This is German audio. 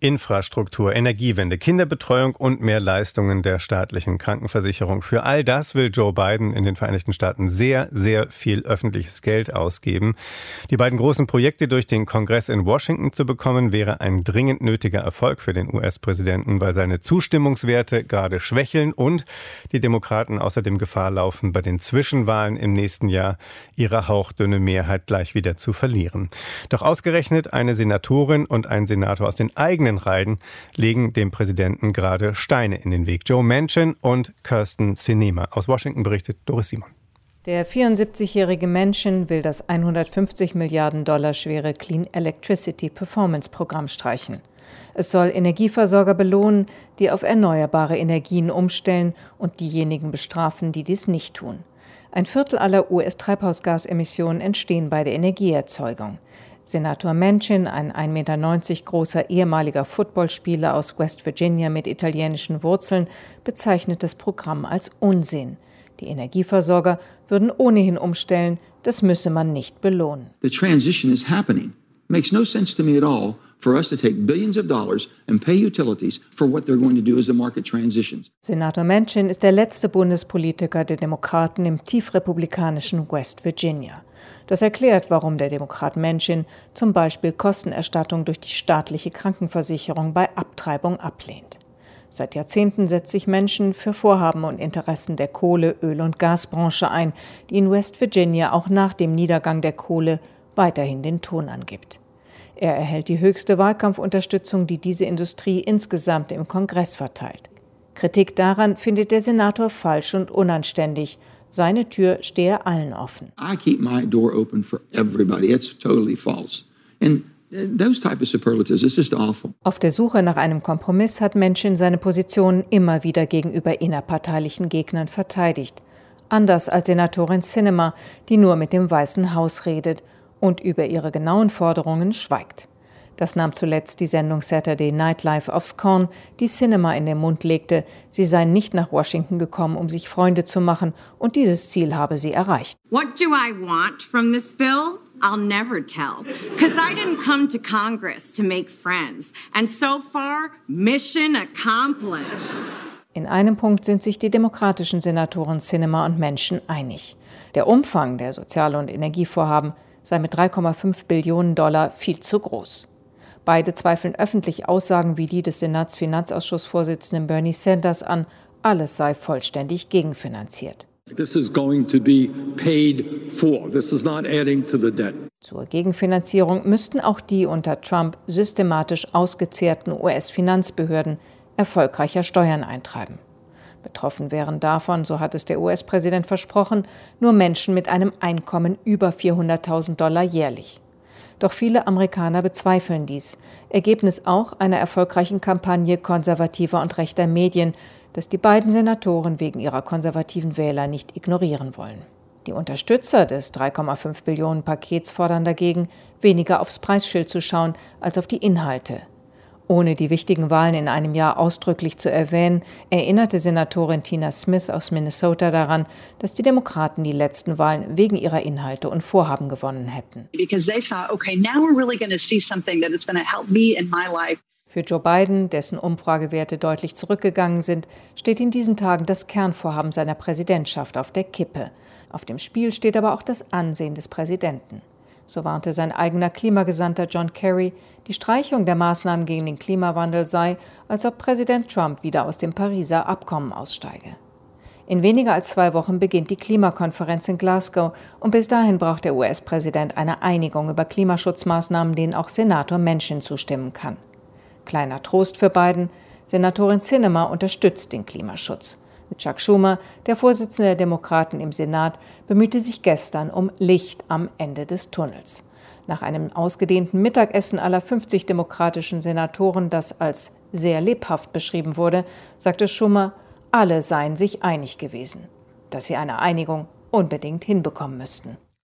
Infrastruktur, Energiewende, Kinderbetreuung und mehr Leistungen der staatlichen Krankenversicherung. Für all das will Joe Biden in den Vereinigten Staaten sehr, sehr viel öffentliches Geld ausgeben. Die beiden großen Projekte durch den Kongress in Washington zu bekommen, wäre ein dringend nötiger Erfolg für den US-Präsidenten, weil seine Zustimmungswerte gerade schwächeln und die Demokraten außerdem Gefahr laufen, bei den Zwischenwahlen im nächsten Jahr ihre hauchdünne Mehrheit gleich wieder zu verlieren. Doch ausgerechnet eine Senatorin und ein Senator aus den eigenen eigenen Reihen legen dem Präsidenten gerade Steine in den Weg. Joe Manchin und Kirsten Sinema. Aus Washington berichtet Doris Simon. Der 74-jährige Manchin will das 150 Milliarden Dollar schwere Clean Electricity Performance Programm streichen. Es soll Energieversorger belohnen, die auf erneuerbare Energien umstellen und diejenigen bestrafen, die dies nicht tun. Ein Viertel aller US-Treibhausgasemissionen entstehen bei der Energieerzeugung. Senator Manchin, ein 1,90 Meter großer ehemaliger Footballspieler aus West Virginia mit italienischen Wurzeln, bezeichnet das Programm als Unsinn. Die Energieversorger würden ohnehin umstellen, das müsse man nicht belohnen. The transition is happening. Makes no sense to me at all for us to take billions of dollars and pay utilities for what they're going to do as the market transitions. Senator Manchin ist der letzte Bundespolitiker der Demokraten im tiefrepublikanischen West Virginia. Das erklärt, warum der Demokrat Manchin zum Beispiel Kostenerstattung durch die staatliche Krankenversicherung bei Abtreibung ablehnt. Seit Jahrzehnten setzt sich Menschen für Vorhaben und Interessen der Kohle-, Öl- und Gasbranche ein, die in West Virginia auch nach dem Niedergang der Kohle weiterhin den Ton angibt. Er erhält die höchste Wahlkampfunterstützung, die diese Industrie insgesamt im Kongress verteilt. Kritik daran findet der Senator falsch und unanständig, seine Tür stehe allen offen. I keep my door open for everybody. It's totally false. And uh, those type of superlatives, it's just awful. Auf der Suche nach einem Kompromiss hat Manchin seine Positionen immer wieder gegenüber innerparteilichen Gegnern verteidigt. Anders als Senatorin Sinema, die nur mit dem Weißen Haus redet und über ihre genauen Forderungen schweigt. Das nahm zuletzt die Sendung Saturday Night Live aufs Korn, die Cinema in den Mund legte. Sie sei nicht nach Washington gekommen, um sich Freunde zu machen, und dieses Ziel habe sie erreicht. What do I want from this bill? I'll never tell. Because I didn't come to Congress to make friends. And so far, mission accomplished. In einem Punkt sind sich die demokratischen Senatoren Cinema und Menschen einig. Der Umfang der Sozial- und Energievorhaben sei mit 3,5 Billionen Dollar viel zu groß. Beide zweifeln öffentlich Aussagen wie die des Senatsfinanzausschussvorsitzenden Bernie Sanders an, alles sei vollständig gegenfinanziert. Zur Gegenfinanzierung müssten auch die unter Trump systematisch ausgezehrten US-Finanzbehörden erfolgreicher Steuern eintreiben. Betroffen wären davon, so hat es der US-Präsident versprochen, nur Menschen mit einem Einkommen über 400.000 Dollar jährlich. Doch viele Amerikaner bezweifeln dies. Ergebnis auch einer erfolgreichen Kampagne konservativer und rechter Medien, dass die beiden Senatoren wegen ihrer konservativen Wähler nicht ignorieren wollen. Die Unterstützer des 3,5 Billionen Pakets fordern dagegen, weniger aufs Preisschild zu schauen als auf die Inhalte. Ohne die wichtigen Wahlen in einem Jahr ausdrücklich zu erwähnen, erinnerte Senatorin Tina Smith aus Minnesota daran, dass die Demokraten die letzten Wahlen wegen ihrer Inhalte und Vorhaben gewonnen hätten. Für Joe Biden, dessen Umfragewerte deutlich zurückgegangen sind, steht in diesen Tagen das Kernvorhaben seiner Präsidentschaft auf der Kippe. Auf dem Spiel steht aber auch das Ansehen des Präsidenten so warnte sein eigener Klimagesandter John Kerry, die Streichung der Maßnahmen gegen den Klimawandel sei, als ob Präsident Trump wieder aus dem Pariser Abkommen aussteige. In weniger als zwei Wochen beginnt die Klimakonferenz in Glasgow und bis dahin braucht der US-Präsident eine Einigung über Klimaschutzmaßnahmen, denen auch Senator Manchin zustimmen kann. Kleiner Trost für Biden, Senatorin Sinema unterstützt den Klimaschutz. Chuck Schumer, der Vorsitzende der Demokraten im Senat, bemühte sich gestern um Licht am Ende des Tunnels. Nach einem ausgedehnten Mittagessen aller 50 demokratischen Senatoren, das als sehr lebhaft beschrieben wurde, sagte Schumer, alle seien sich einig gewesen, dass sie eine Einigung unbedingt hinbekommen müssten.